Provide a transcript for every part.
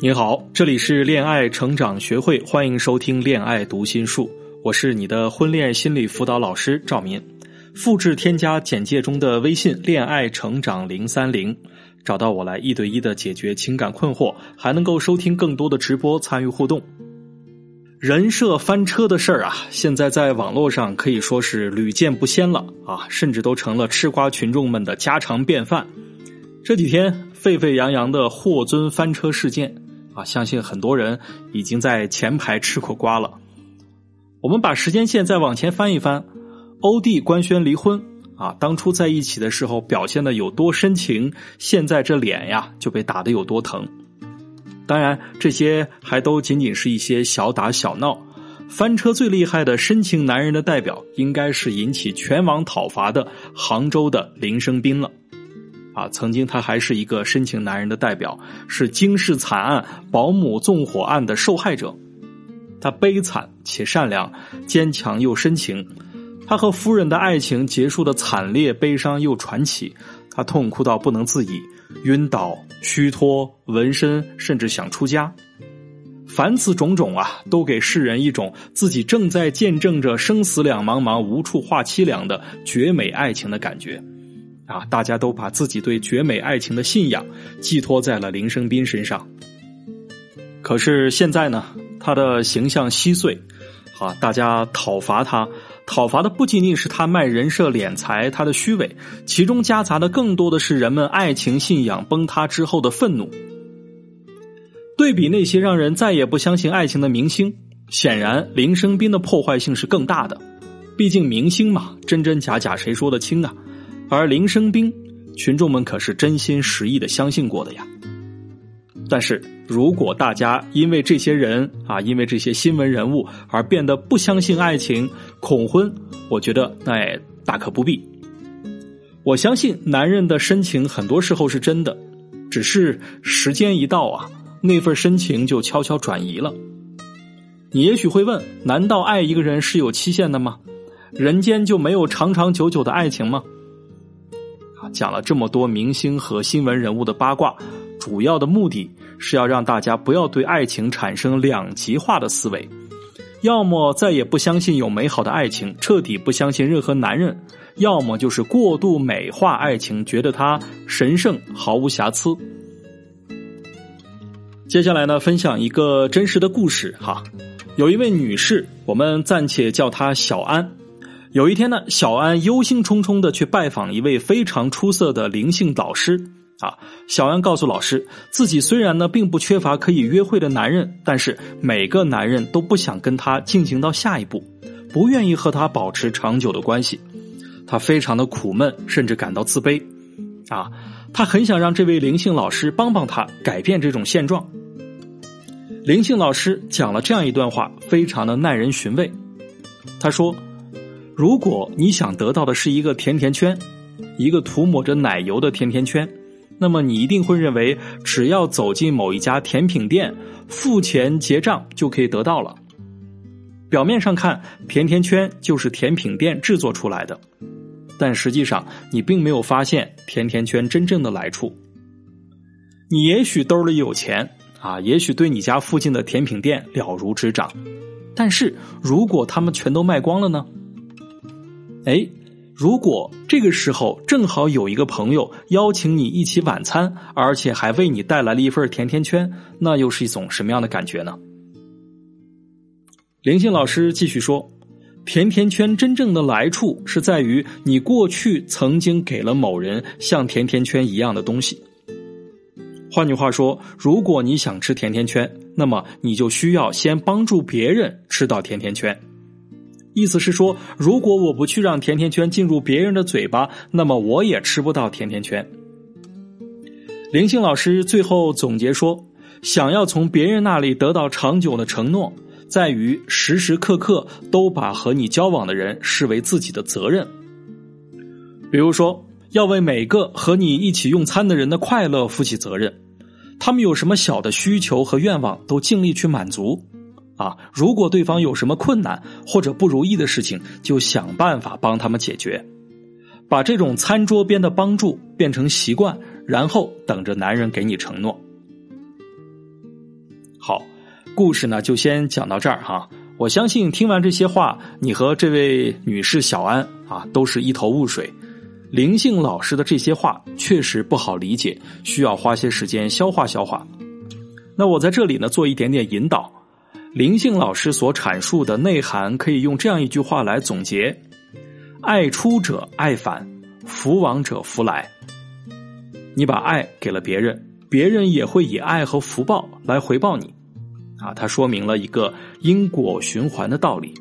你好，这里是恋爱成长学会，欢迎收听恋爱读心术，我是你的婚恋心理辅导老师赵民。复制添加简介中的微信“恋爱成长零三零”，找到我来一对一的解决情感困惑，还能够收听更多的直播，参与互动。人设翻车的事儿啊，现在在网络上可以说是屡见不鲜了啊，甚至都成了吃瓜群众们的家常便饭。这几天沸沸扬扬的霍尊翻车事件啊，相信很多人已经在前排吃过瓜了。我们把时间线再往前翻一翻，欧弟官宣离婚啊，当初在一起的时候表现的有多深情，现在这脸呀就被打得有多疼。当然，这些还都仅仅是一些小打小闹。翻车最厉害的深情男人的代表，应该是引起全网讨伐的杭州的林生斌了。啊，曾经他还是一个深情男人的代表，是惊世惨案保姆纵火案的受害者。他悲惨且善良，坚强又深情。他和夫人的爱情结束的惨烈、悲伤又传奇。他痛哭到不能自已。晕倒、虚脱、纹身，甚至想出家，凡此种种啊，都给世人一种自己正在见证着生死两茫茫、无处话凄凉的绝美爱情的感觉。啊，大家都把自己对绝美爱情的信仰寄托在了林生斌身上。可是现在呢，他的形象稀碎，啊，大家讨伐他。讨伐的不仅仅是他卖人设敛财，他的虚伪，其中夹杂的更多的是人们爱情信仰崩塌之后的愤怒。对比那些让人再也不相信爱情的明星，显然林生斌的破坏性是更大的。毕竟明星嘛，真真假假谁说得清啊？而林生斌，群众们可是真心实意的相信过的呀。但是如果大家因为这些人啊，因为这些新闻人物而变得不相信爱情、恐婚，我觉得那也大可不必。我相信男人的深情很多时候是真的，只是时间一到啊，那份深情就悄悄转移了。你也许会问：难道爱一个人是有期限的吗？人间就没有长长久久的爱情吗？讲了这么多明星和新闻人物的八卦。主要的目的是要让大家不要对爱情产生两极化的思维，要么再也不相信有美好的爱情，彻底不相信任何男人；要么就是过度美化爱情，觉得它神圣毫无瑕疵。接下来呢，分享一个真实的故事哈。有一位女士，我们暂且叫她小安。有一天呢，小安忧心忡忡的去拜访一位非常出色的灵性导师。啊，小安告诉老师，自己虽然呢并不缺乏可以约会的男人，但是每个男人都不想跟他进行到下一步，不愿意和他保持长久的关系。他非常的苦闷，甚至感到自卑。啊，他很想让这位灵性老师帮帮他改变这种现状。灵性老师讲了这样一段话，非常的耐人寻味。他说：“如果你想得到的是一个甜甜圈，一个涂抹着奶油的甜甜圈。”那么你一定会认为，只要走进某一家甜品店，付钱结账就可以得到了。表面上看，甜甜圈就是甜品店制作出来的，但实际上你并没有发现甜甜圈真正的来处。你也许兜里有钱啊，也许对你家附近的甜品店了如指掌，但是如果他们全都卖光了呢？哎。如果这个时候正好有一个朋友邀请你一起晚餐，而且还为你带来了一份甜甜圈，那又是一种什么样的感觉呢？灵性老师继续说，甜甜圈真正的来处是在于你过去曾经给了某人像甜甜圈一样的东西。换句话说，如果你想吃甜甜圈，那么你就需要先帮助别人吃到甜甜圈。意思是说，如果我不去让甜甜圈进入别人的嘴巴，那么我也吃不到甜甜圈。灵性老师最后总结说：“想要从别人那里得到长久的承诺，在于时时刻刻都把和你交往的人视为自己的责任。比如说，要为每个和你一起用餐的人的快乐负起责任，他们有什么小的需求和愿望，都尽力去满足。”啊，如果对方有什么困难或者不如意的事情，就想办法帮他们解决，把这种餐桌边的帮助变成习惯，然后等着男人给你承诺。好，故事呢就先讲到这儿哈。我相信听完这些话，你和这位女士小安啊都是一头雾水。灵性老师的这些话确实不好理解，需要花些时间消化消化。那我在这里呢做一点点引导。灵性老师所阐述的内涵，可以用这样一句话来总结：爱出者爱返，福往者福来。你把爱给了别人，别人也会以爱和福报来回报你。啊，它说明了一个因果循环的道理。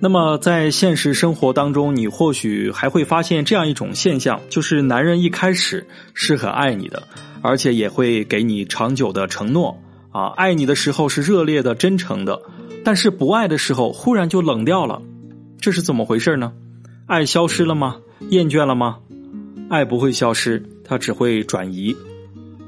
那么，在现实生活当中，你或许还会发现这样一种现象：就是男人一开始是很爱你的，而且也会给你长久的承诺。啊，爱你的时候是热烈的、真诚的，但是不爱的时候忽然就冷掉了，这是怎么回事呢？爱消失了吗？厌倦了吗？爱不会消失，它只会转移。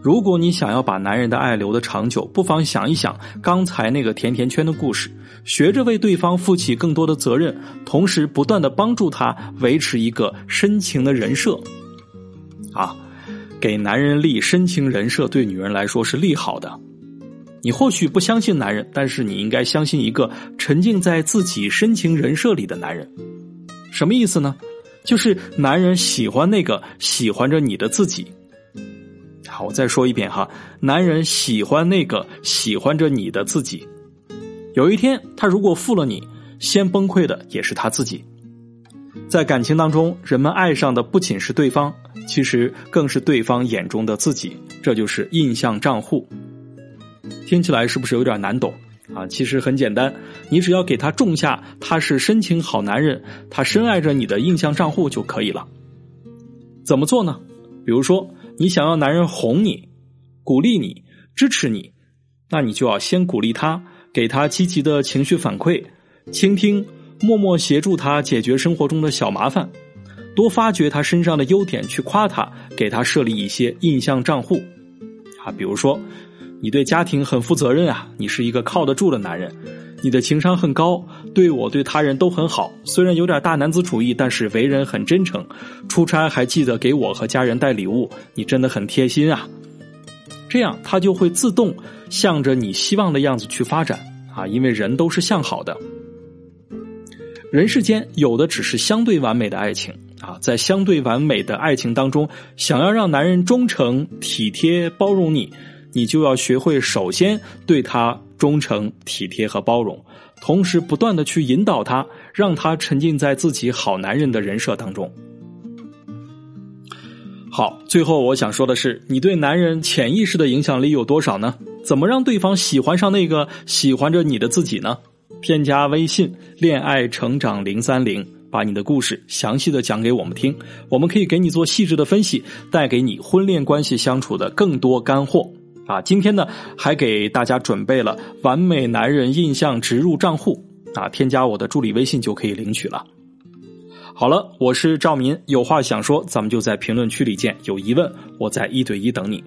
如果你想要把男人的爱留得长久，不妨想一想刚才那个甜甜圈的故事，学着为对方负起更多的责任，同时不断的帮助他维持一个深情的人设。啊，给男人立深情人设，对女人来说是利好的。你或许不相信男人，但是你应该相信一个沉浸在自己深情人设里的男人。什么意思呢？就是男人喜欢那个喜欢着你的自己。好，我再说一遍哈，男人喜欢那个喜欢着你的自己。有一天，他如果负了你，先崩溃的也是他自己。在感情当中，人们爱上的不仅是对方，其实更是对方眼中的自己。这就是印象账户。听起来是不是有点难懂啊？其实很简单，你只要给他种下他是深情好男人，他深爱着你的印象账户就可以了。怎么做呢？比如说，你想要男人哄你、鼓励你、支持你，那你就要先鼓励他，给他积极的情绪反馈，倾听，默默协助他解决生活中的小麻烦，多发掘他身上的优点去夸他，给他设立一些印象账户啊，比如说。你对家庭很负责任啊，你是一个靠得住的男人，你的情商很高，对我对他人都很好。虽然有点大男子主义，但是为人很真诚。出差还记得给我和家人带礼物，你真的很贴心啊。这样他就会自动向着你希望的样子去发展啊，因为人都是向好的。人世间有的只是相对完美的爱情啊，在相对完美的爱情当中，想要让男人忠诚、体贴、包容你。你就要学会，首先对他忠诚、体贴和包容，同时不断的去引导他，让他沉浸在自己好男人的人设当中。好，最后我想说的是，你对男人潜意识的影响力有多少呢？怎么让对方喜欢上那个喜欢着你的自己呢？添加微信“恋爱成长零三零”，把你的故事详细的讲给我们听，我们可以给你做细致的分析，带给你婚恋关系相处的更多干货。啊，今天呢还给大家准备了完美男人印象植入账户啊，添加我的助理微信就可以领取了。好了，我是赵民，有话想说，咱们就在评论区里见。有疑问，我在一对一等你。